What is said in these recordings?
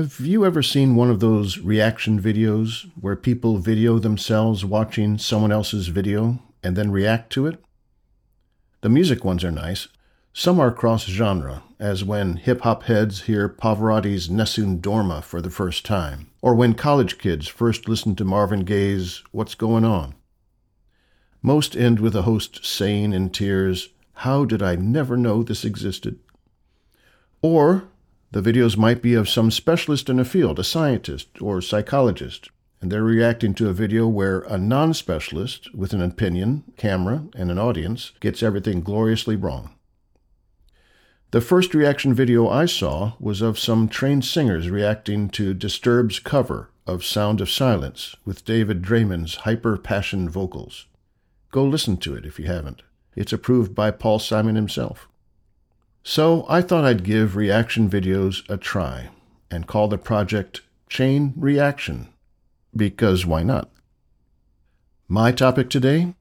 Have you ever seen one of those reaction videos where people video themselves watching someone else's video and then react to it? The music ones are nice. Some are cross genre, as when hip hop heads hear Pavarotti's Nessun Dorma for the first time, or when college kids first listen to Marvin Gaye's What's Going On. Most end with a host saying in tears, How did I never know this existed? Or the videos might be of some specialist in a field, a scientist or psychologist, and they're reacting to a video where a non specialist with an opinion, camera, and an audience gets everything gloriously wrong. The first reaction video I saw was of some trained singers reacting to Disturbed's cover of Sound of Silence with David Draiman's hyper passion vocals. Go listen to it if you haven't. It's approved by Paul Simon himself. So I thought I'd give reaction videos a try and call the project Cheyne Reaction, because why not? My topic today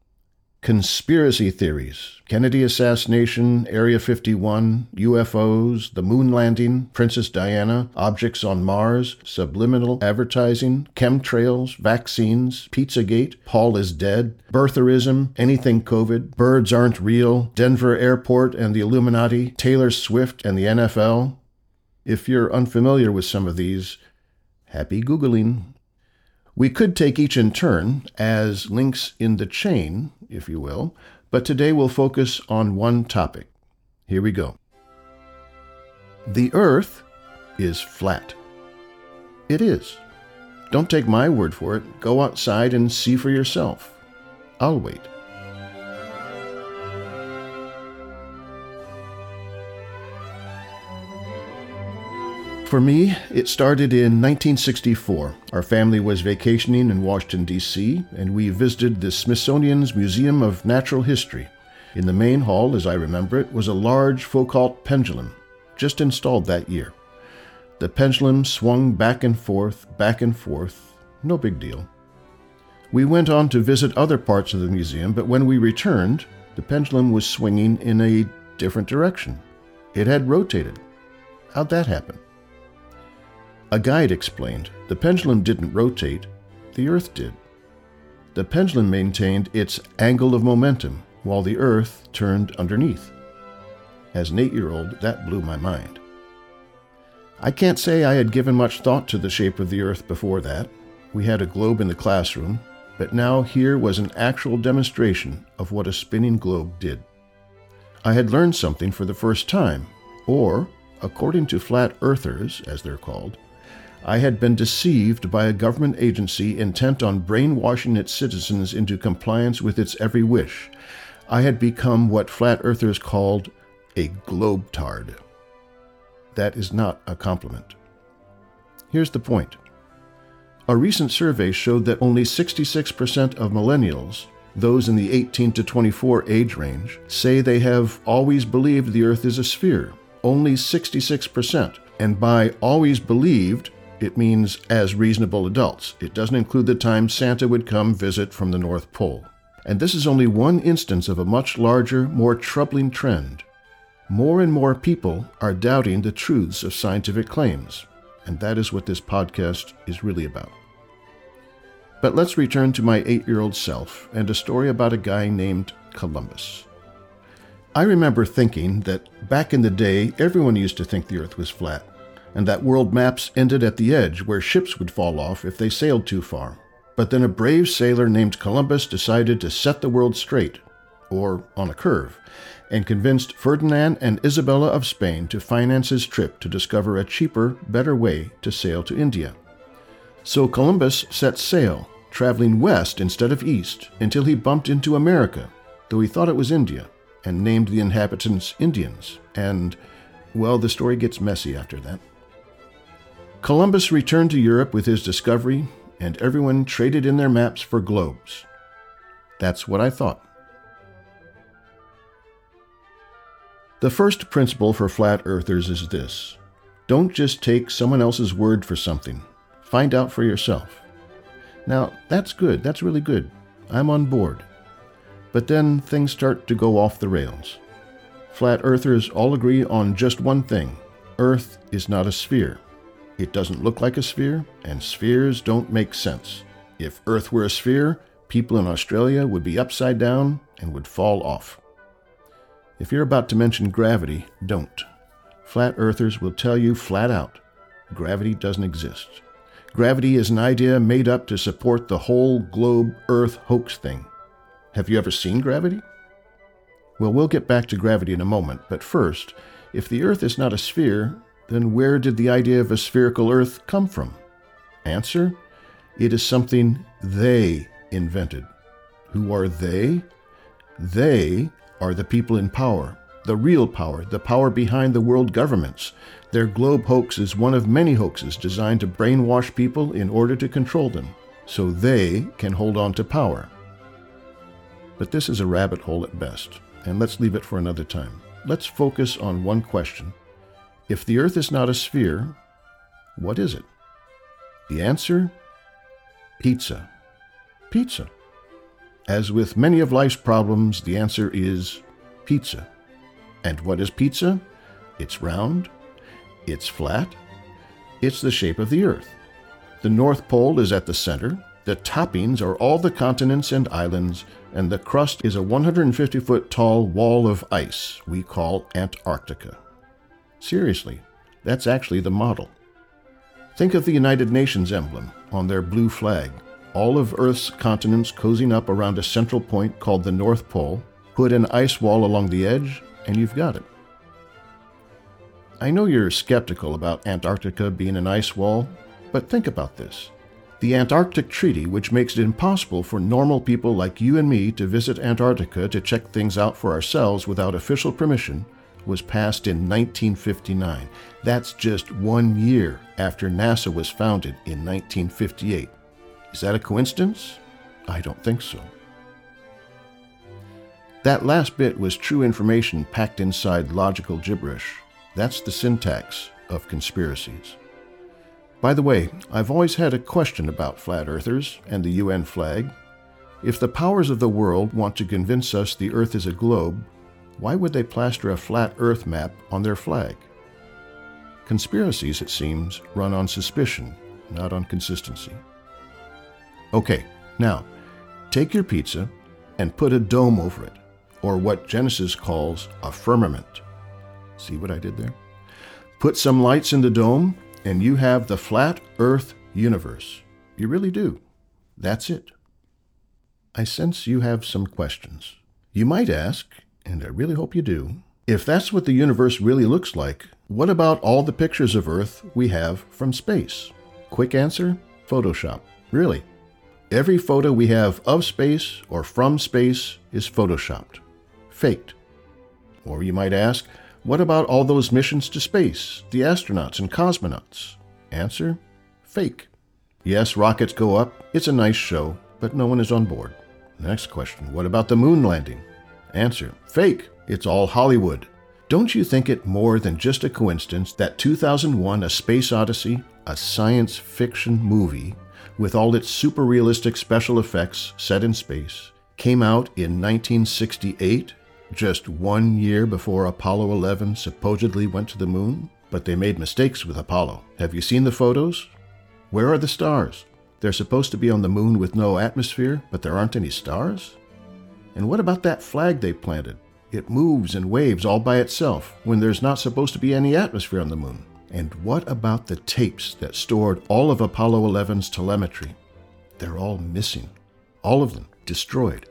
Conspiracy theories Kennedy assassination, Area 51, UFOs, the moon landing, Princess Diana, objects on Mars, subliminal advertising, chemtrails, vaccines, Pizzagate, Paul is dead, birtherism, anything COVID, birds aren't real, Denver Airport and the Illuminati, Taylor Swift and the NFL. If you're unfamiliar with some of these, happy Googling. We could take each in turn as links in the chain, if you will, but today we'll focus on one topic. Here we go. The Earth is flat. It is. Don't take my word for it. Go outside and see for yourself. I'll wait. For me, it started in 1964. Our family was vacationing in Washington, D.C., and we visited the Smithsonian's Museum of Natural History. In the main hall, as I remember it, was a large Foucault pendulum, just installed that year. The pendulum swung back and forth, back and forth, no big deal. We went on to visit other parts of the museum, but when we returned, the pendulum was swinging in a different direction. It had rotated. How'd that happen? A guide explained the pendulum didn't rotate, the Earth did. The pendulum maintained its angle of momentum while the Earth turned underneath. As an eight year old, that blew my mind. I can't say I had given much thought to the shape of the Earth before that. We had a globe in the classroom, but now here was an actual demonstration of what a spinning globe did. I had learned something for the first time, or, according to flat earthers, as they're called, I had been deceived by a government agency intent on brainwashing its citizens into compliance with its every wish. I had become what flat earthers called a globetard. That is not a compliment. Here's the point. A recent survey showed that only 66% of millennials, those in the 18 to 24 age range, say they have always believed the Earth is a sphere. Only 66%. And by always believed, it means as reasonable adults. It doesn't include the time Santa would come visit from the North Pole. And this is only one instance of a much larger, more troubling trend. More and more people are doubting the truths of scientific claims, and that is what this podcast is really about. But let's return to my eight year old self and a story about a guy named Columbus. I remember thinking that back in the day, everyone used to think the earth was flat and that world maps ended at the edge where ships would fall off if they sailed too far. But then a brave sailor named Columbus decided to set the world straight, or on a curve, and convinced Ferdinand and Isabella of Spain to finance his trip to discover a cheaper, better way to sail to India. So Columbus set sail, traveling west instead of east, until he bumped into America, though he thought it was India, and named the inhabitants Indians. And, well, the story gets messy after that. Columbus returned to Europe with his discovery, and everyone traded in their maps for globes. That's what I thought. The first principle for flat earthers is this don't just take someone else's word for something, find out for yourself. Now, that's good, that's really good. I'm on board. But then things start to go off the rails. Flat earthers all agree on just one thing Earth is not a sphere. It doesn't look like a sphere, and spheres don't make sense. If Earth were a sphere, people in Australia would be upside down and would fall off. If you're about to mention gravity, don't. Flat earthers will tell you flat out gravity doesn't exist. Gravity is an idea made up to support the whole globe Earth hoax thing. Have you ever seen gravity? Well, we'll get back to gravity in a moment, but first, if the Earth is not a sphere, then where did the idea of a spherical Earth come from? Answer It is something they invented. Who are they? They are the people in power, the real power, the power behind the world governments. Their globe hoax is one of many hoaxes designed to brainwash people in order to control them, so they can hold on to power. But this is a rabbit hole at best, and let's leave it for another time. Let's focus on one question. If the Earth is not a sphere, what is it? The answer? Pizza. Pizza. As with many of life's problems, the answer is pizza. And what is pizza? It's round, it's flat, it's the shape of the Earth. The North Pole is at the center, the toppings are all the continents and islands, and the crust is a 150 foot tall wall of ice we call Antarctica. Seriously, that's actually the model. Think of the United Nations emblem on their blue flag all of Earth's continents cozying up around a central point called the North Pole, put an ice wall along the edge, and you've got it. I know you're skeptical about Antarctica being an ice wall, but think about this. The Antarctic Treaty, which makes it impossible for normal people like you and me to visit Antarctica to check things out for ourselves without official permission, was passed in 1959. That's just one year after NASA was founded in 1958. Is that a coincidence? I don't think so. That last bit was true information packed inside logical gibberish. That's the syntax of conspiracies. By the way, I've always had a question about flat earthers and the UN flag. If the powers of the world want to convince us the earth is a globe, why would they plaster a flat earth map on their flag? Conspiracies, it seems, run on suspicion, not on consistency. Okay, now take your pizza and put a dome over it, or what Genesis calls a firmament. See what I did there? Put some lights in the dome, and you have the flat earth universe. You really do. That's it. I sense you have some questions. You might ask, and I really hope you do, if that's what the universe really looks like, what about all the pictures of Earth we have from space? Quick answer Photoshop. Really, Every photo we have of space or from space is photoshopped, faked. Or you might ask, what about all those missions to space, the astronauts and cosmonauts? Answer fake. Yes, rockets go up, it's a nice show, but no one is on board. Next question What about the moon landing? Answer fake. It's all Hollywood. Don't you think it more than just a coincidence that 2001 A Space Odyssey, a science fiction movie, with all its super realistic special effects set in space, came out in 1968, just one year before Apollo 11 supposedly went to the moon. But they made mistakes with Apollo. Have you seen the photos? Where are the stars? They're supposed to be on the moon with no atmosphere, but there aren't any stars? And what about that flag they planted? It moves and waves all by itself when there's not supposed to be any atmosphere on the moon. And what about the tapes that stored all of Apollo 11's telemetry? They're all missing. All of them destroyed.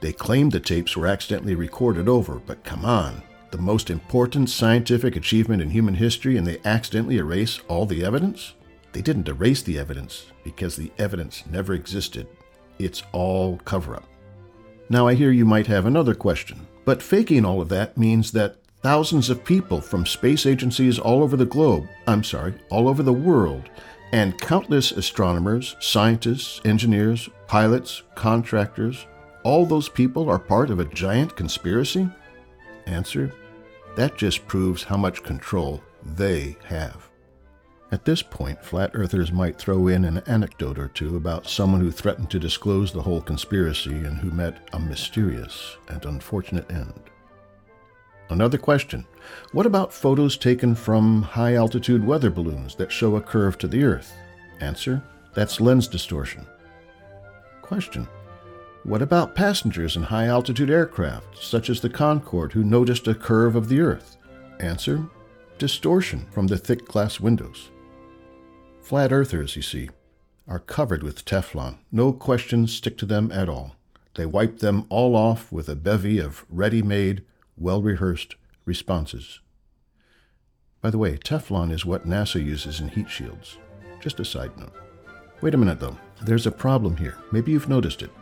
They claimed the tapes were accidentally recorded over, but come on. The most important scientific achievement in human history, and they accidentally erase all the evidence? They didn't erase the evidence because the evidence never existed. It's all cover up. Now, I hear you might have another question, but faking all of that means that thousands of people from space agencies all over the globe, I'm sorry, all over the world, and countless astronomers, scientists, engineers, pilots, contractors, all those people are part of a giant conspiracy? Answer That just proves how much control they have. At this point, flat earthers might throw in an anecdote or two about someone who threatened to disclose the whole conspiracy and who met a mysterious and unfortunate end. Another question What about photos taken from high altitude weather balloons that show a curve to the Earth? Answer That's lens distortion. Question What about passengers in high altitude aircraft, such as the Concorde, who noticed a curve of the Earth? Answer Distortion from the thick glass windows. Flat earthers, you see, are covered with Teflon. No questions stick to them at all. They wipe them all off with a bevy of ready made, well rehearsed responses. By the way, Teflon is what NASA uses in heat shields. Just a side note. Wait a minute though, there's a problem here. Maybe you've noticed it.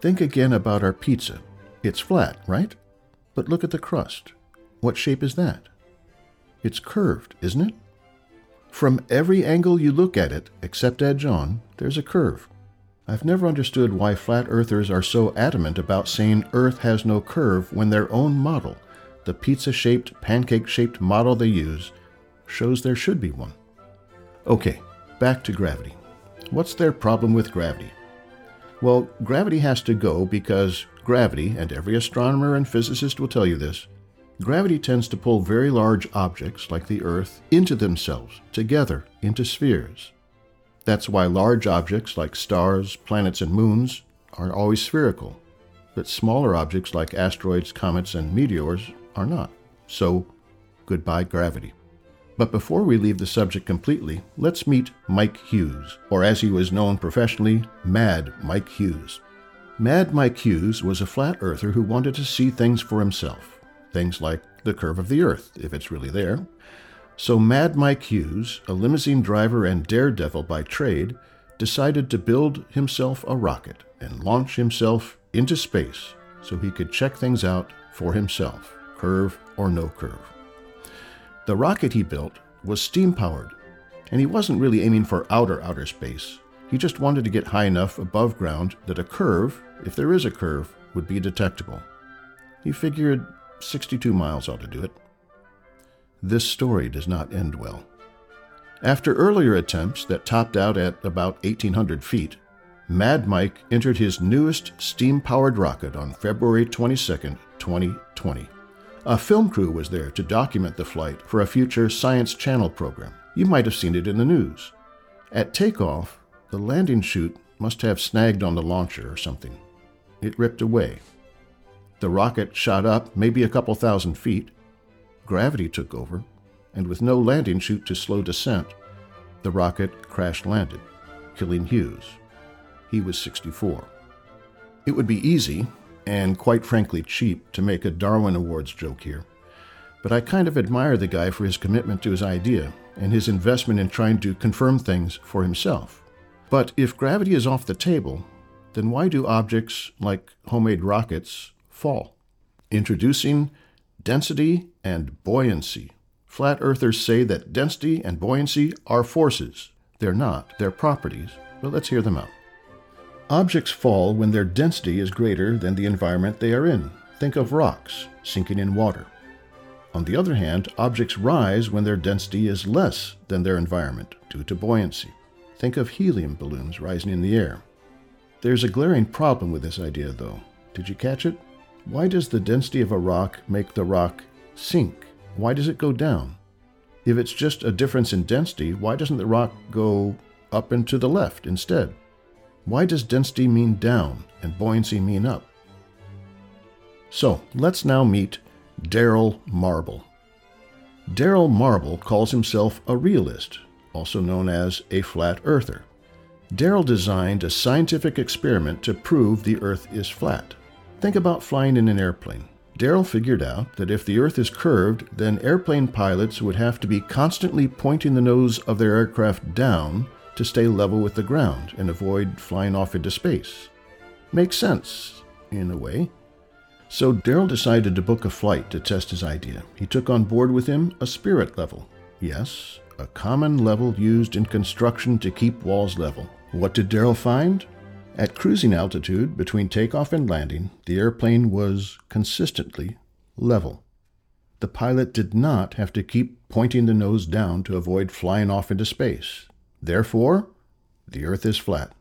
Think again about our pizza. It's flat, right? But look at the crust. What shape is that? It's curved, isn't it? From every angle you look at it, except edge on, there's a curve. I've never understood why flat earthers are so adamant about saying Earth has no curve when their own model, the pizza shaped, pancake shaped model they use, shows there should be one. Okay, back to gravity. What's their problem with gravity? Well, gravity has to go because gravity, and every astronomer and physicist will tell you this, Gravity tends to pull very large objects like the Earth into themselves, together, into spheres. That's why large objects like stars, planets, and moons are always spherical, but smaller objects like asteroids, comets, and meteors are not. So, goodbye gravity. But before we leave the subject completely, let's meet Mike Hughes, or as he was known professionally, Mad Mike Hughes. Mad Mike Hughes was a flat earther who wanted to see things for himself things like the curve of the Earth, if it's really there. So Mad Mike Hughes, a limousine driver and daredevil by trade, decided to build himself a rocket and launch himself into space so he could check things out for himself, curve or no curve. The rocket he built was steam powered, and he wasn't really aiming for outer outer space. He just wanted to get high enough above ground that a curve, if there is a curve, would be detectable. He figured 62 miles ought to do it. This story does not end well. After earlier attempts that topped out at about 1,800 feet, Mad Mike entered his newest steam powered rocket on February 22, 2020. A film crew was there to document the flight for a future Science Channel program. You might have seen it in the news. At takeoff, the landing chute must have snagged on the launcher or something. It ripped away, the rocket shot up maybe a couple thousand feet. Gravity took over, and with no landing chute to slow descent, the rocket crash landed, killing Hughes. He was 64. It would be easy, and quite frankly cheap, to make a Darwin Awards joke here, but I kind of admire the guy for his commitment to his idea and his investment in trying to confirm things for himself. But if gravity is off the table, then why do objects like homemade rockets fall. Introducing density and buoyancy. Flat earthers say that density and buoyancy are forces. They're not, they're properties, but let's hear them out. Objects fall when their density is greater than the environment they are in. Think of rocks sinking in water. On the other hand, objects rise when their density is less than their environment due to buoyancy. Think of helium balloons rising in the air. There's a glaring problem with this idea, though. Did you catch it? Why does the density of a rock make the rock sink? Why does it go down? If it's just a difference in density, why doesn't the rock go up and to the left instead? Why does density mean down and buoyancy mean up? So let's now meet Daryl Marble. Daryl Marble calls himself a realist, also known as a flat earther. Daryl designed a scientific experiment to prove the Earth is flat. Think about flying in an airplane. Daryl figured out that if the Earth is curved, then airplane pilots would have to be constantly pointing the nose of their aircraft down to stay level with the ground and avoid flying off into space. Makes sense, in a way. So Darrell decided to book a flight to test his idea. He took on board with him a spirit level. Yes, a common level used in construction to keep walls level. What did Darrell find? At cruising altitude between takeoff and landing, the airplane was consistently level. The pilot did not have to keep pointing the nose down to avoid flying off into space. Therefore, the Earth is flat.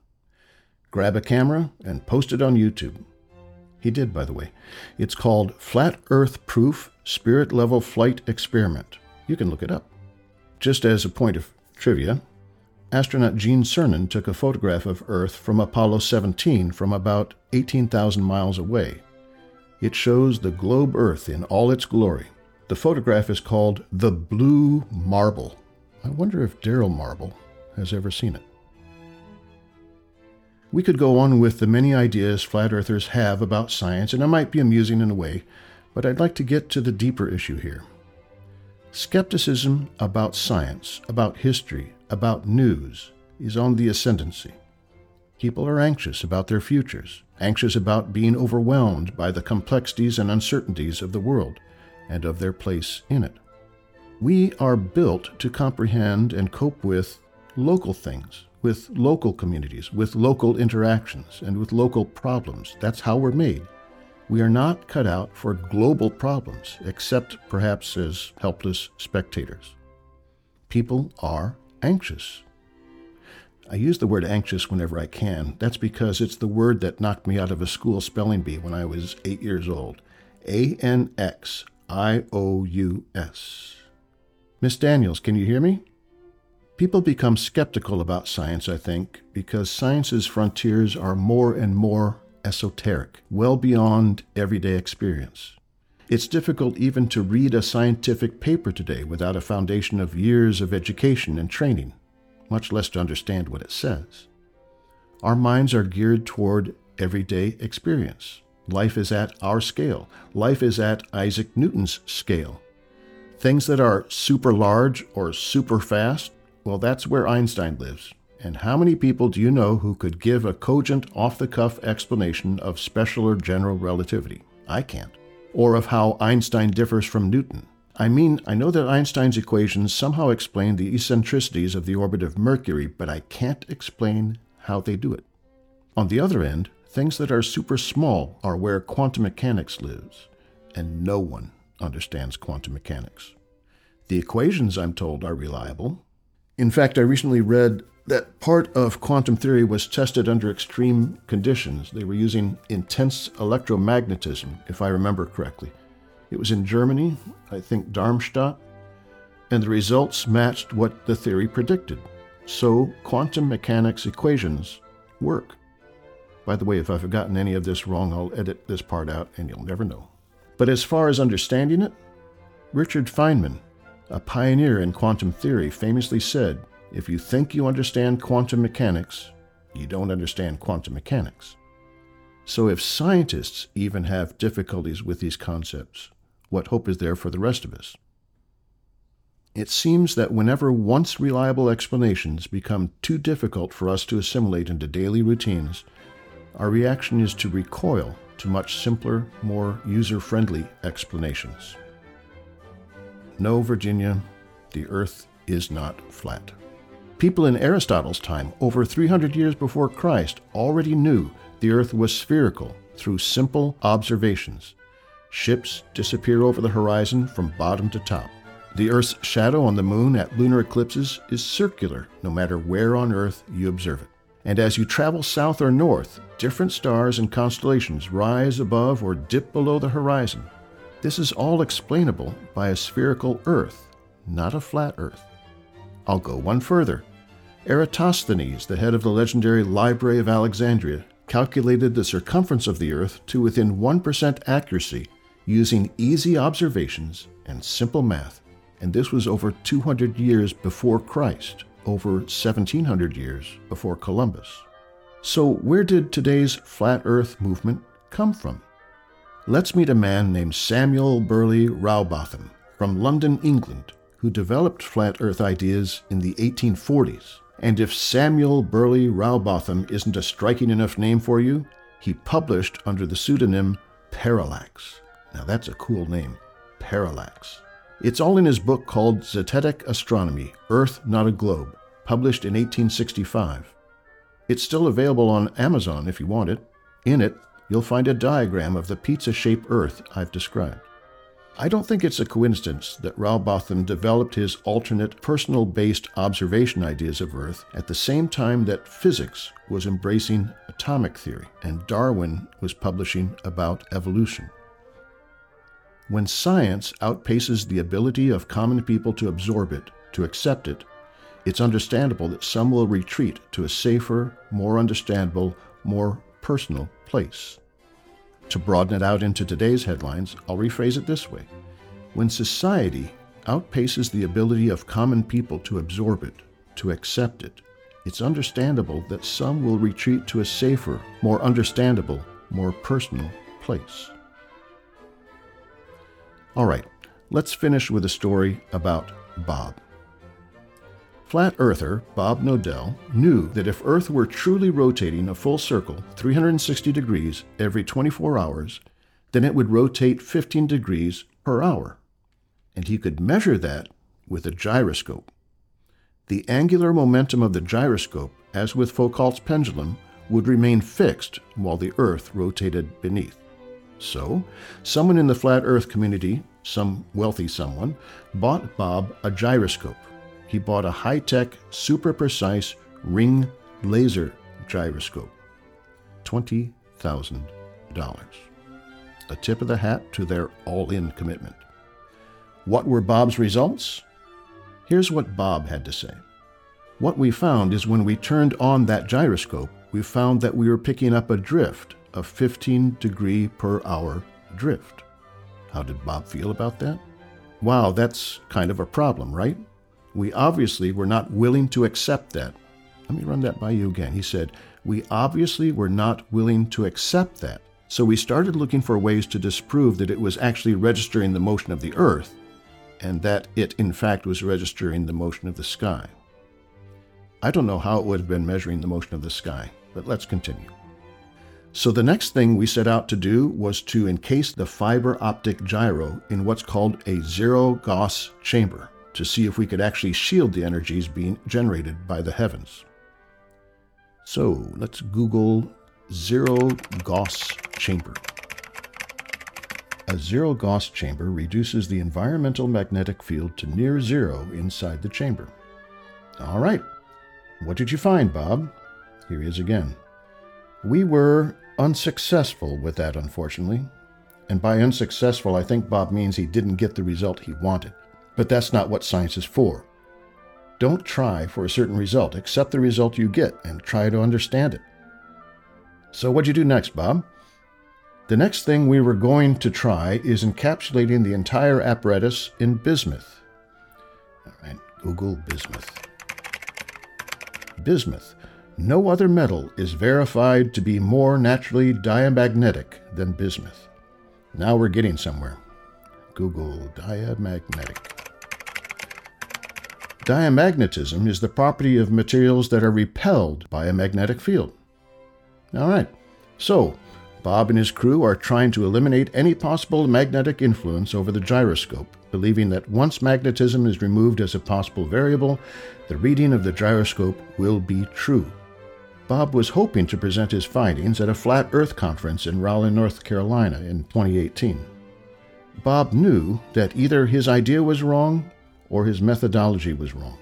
Grab a camera and post it on YouTube. He did, by the way. It's called Flat Earth Proof Spirit Level Flight Experiment. You can look it up. Just as a point of trivia, astronaut Gene Cernan took a photograph of Earth from Apollo 17 from about 18,000 miles away. It shows the globe Earth in all its glory. The photograph is called The Blue Marble. I wonder if Darrell Marble has ever seen it. We could go on with the many ideas flat earthers have about science, and it might be amusing in a way, but I'd like to get to the deeper issue here. Skepticism about science, about history, about news is on the ascendancy. People are anxious about their futures, anxious about being overwhelmed by the complexities and uncertainties of the world and of their place in it. We are built to comprehend and cope with local things, with local communities, with local interactions, and with local problems. That's how we're made. We are not cut out for global problems, except perhaps as helpless spectators. People are anxious. I use the word anxious whenever I can. That's because it's the word that knocked me out of a school spelling bee when I was eight years old. A N X I O U S. Miss Daniels, can you hear me? People become skeptical about science, I think, because science's frontiers are more and more esoteric, well beyond everyday experience. It's difficult even to read a scientific paper today without a foundation of years of education and training, much less to understand what it says. Our minds are geared toward everyday experience. Life is at our scale. Life is at Isaac Newton's scale. Things that are super large or super fast well, that's where Einstein lives. And how many people do you know who could give a cogent, off the cuff explanation of special or general relativity? I can't. Or of how Einstein differs from Newton. I mean, I know that Einstein's equations somehow explain the eccentricities of the orbit of Mercury, but I can't explain how they do it. On the other end, things that are super small are where quantum mechanics lives, and no one understands quantum mechanics. The equations, I'm told, are reliable, in fact, I recently read that part of quantum theory was tested under extreme conditions. They were using intense electromagnetism, if I remember correctly. It was in Germany, I think Darmstadt, and the results matched what the theory predicted. So, quantum mechanics equations work. By the way, if I've gotten any of this wrong, I'll edit this part out and you'll never know. But as far as understanding it, Richard Feynman a pioneer in quantum theory, famously said, If you think you understand quantum mechanics, you don't understand quantum mechanics. So, if scientists even have difficulties with these concepts, what hope is there for the rest of us? It seems that whenever once reliable explanations become too difficult for us to assimilate into daily routines, our reaction is to recoil to much simpler, more user friendly explanations. No, Virginia, the earth is not flat. People in Aristotle's time, over 300 years before Christ, already knew the earth was spherical through simple observations. Ships disappear over the horizon from bottom to top. The Earth's shadow on the moon at lunar eclipses is circular no matter where on Earth you observe it. And as you travel south or north, different stars and constellations rise above or dip below the horizon. This is all explainable by a spherical Earth, not a flat Earth. I'll go one further. Eratosthenes, the head of the legendary Library of Alexandria, calculated the circumference of the Earth to within 1% accuracy using easy observations and simple math, and this was over 200 years before Christ, over 1700 years before Columbus. So, where did today's flat Earth movement come from? Let's meet a man named Samuel Birley Rowbotham from London, England, who developed flat earth ideas in the 1840s. And if Samuel Birley Rowbotham isn't a striking enough name for you, he published under the pseudonym Parallax. Now that's a cool name. Parallax. It's all in his book called Zetetic Astronomy Earth Not a Globe, published in 1865. It's still available on Amazon if you want it. In it, you'll find a diagram of the pizza shaped Earth I've described. I don't think it's a coincidence that Rowbotham developed his alternate personal based observation ideas of Earth at the same time that physics was embracing atomic theory and Darwin was publishing about evolution. When science outpaces the ability of common people to absorb it, to accept it, it's understandable that some will retreat to a safer, more understandable, more personal place. To broaden it out into today's headlines, I'll rephrase it this way When society outpaces the ability of common people to absorb it, to accept it, it's understandable that some will retreat to a safer, more understandable, more personal place. All right, let's finish with a story about Bob. Flat earther Bob Knodel knew that if Earth were truly rotating a full circle, 360 degrees, every 24 hours, then it would rotate 15 degrees per hour. And he could measure that with a gyroscope. The angular momentum of the gyroscope, as with Foucault's pendulum, would remain fixed while the Earth rotated beneath. So, someone in the flat Earth community, some wealthy someone, bought Bob a gyroscope he bought a high tech, super precise ring laser gyroscope. $20,000. A tip of the hat to their all in commitment. What were Bob's results? Here's what Bob had to say. What we found is when we turned on that gyroscope, we found that we were picking up a drift, a 15 degree per hour drift. How did Bob feel about that? Wow, that's kind of a problem, right? We obviously were not willing to accept that. Let me run that by you again. He said, We obviously were not willing to accept that. So we started looking for ways to disprove that it was actually registering the motion of the earth, and that it, in fact, was registering the motion of the sky. I don't know how it would have been measuring the motion of the sky, but let's continue. So the next thing we set out to do was to encase the fiber optic gyro in what's called a zero Gauss chamber to see if we could actually shield the energies being generated by the heavens. So let's Google zero Gauss chamber. A zero Gauss chamber reduces the environmental magnetic field to near zero inside the chamber. All right, what did you find, Bob? Here he is again. We were unsuccessful with that, unfortunately. And by unsuccessful, I think Bob means he didn't get the result he wanted. But that's not what science is for. Don't try for a certain result. Accept the result you get and try to understand it. So, what'd you do next, Bob? The next thing we were going to try is encapsulating the entire apparatus in bismuth. All right, Google bismuth. Bismuth. No other metal is verified to be more naturally diamagnetic than bismuth. Now we're getting somewhere. Google diamagnetic. Diamagnetism is the property of materials that are repelled by a magnetic field. All right, so Bob and his crew are trying to eliminate any possible magnetic influence over the gyroscope, believing that once magnetism is removed as a possible variable, the reading of the gyroscope will be true. Bob was hoping to present his findings at a Flat Earth conference in Raleigh, North Carolina in 2018. Bob knew that either his idea was wrong or his methodology was wrong.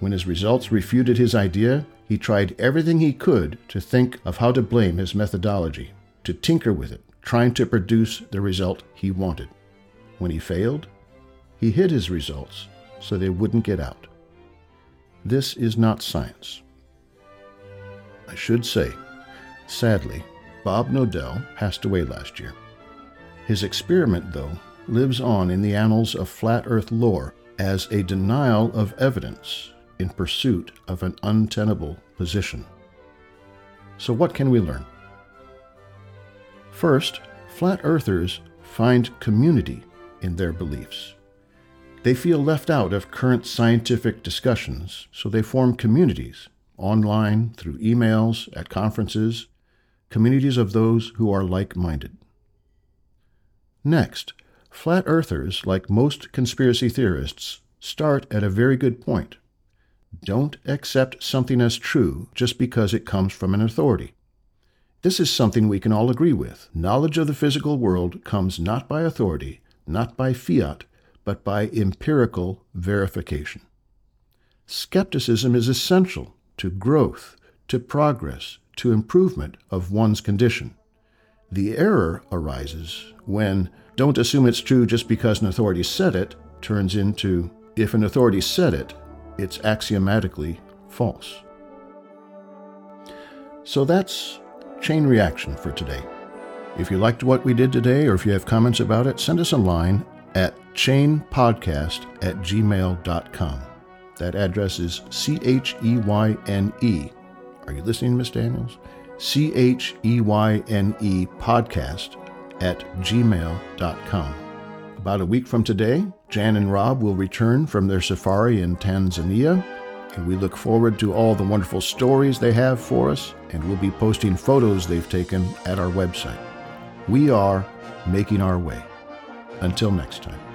When his results refuted his idea, he tried everything he could to think of how to blame his methodology, to tinker with it, trying to produce the result he wanted. When he failed, he hid his results so they wouldn't get out. This is not science. I should say, sadly, Bob Knodel passed away last year. His experiment, though, lives on in the annals of flat earth lore as a denial of evidence in pursuit of an untenable position. So, what can we learn? First, flat earthers find community in their beliefs. They feel left out of current scientific discussions, so they form communities online, through emails, at conferences, communities of those who are like minded. Next, flat earthers, like most conspiracy theorists, start at a very good point. Don't accept something as true just because it comes from an authority. This is something we can all agree with. Knowledge of the physical world comes not by authority, not by fiat, but by empirical verification. Skepticism is essential to growth, to progress, to improvement of one's condition. The error arises when don't assume it's true just because an authority said it turns into if an authority said it, it's axiomatically false. So that's Cheyne Reaction for today. If you liked what we did today or if you have comments about it, send us a line at cheynepodcast at gmail.com. That address is C H E Y N E. Are you listening, Miss Daniels? C H E Y N E podcast at gmail.com. About a week from today, Jan and Rob will return from their safari in Tanzania, and we look forward to all the wonderful stories they have for us, and we'll be posting photos they've taken at our website. We are making our way. Until next time.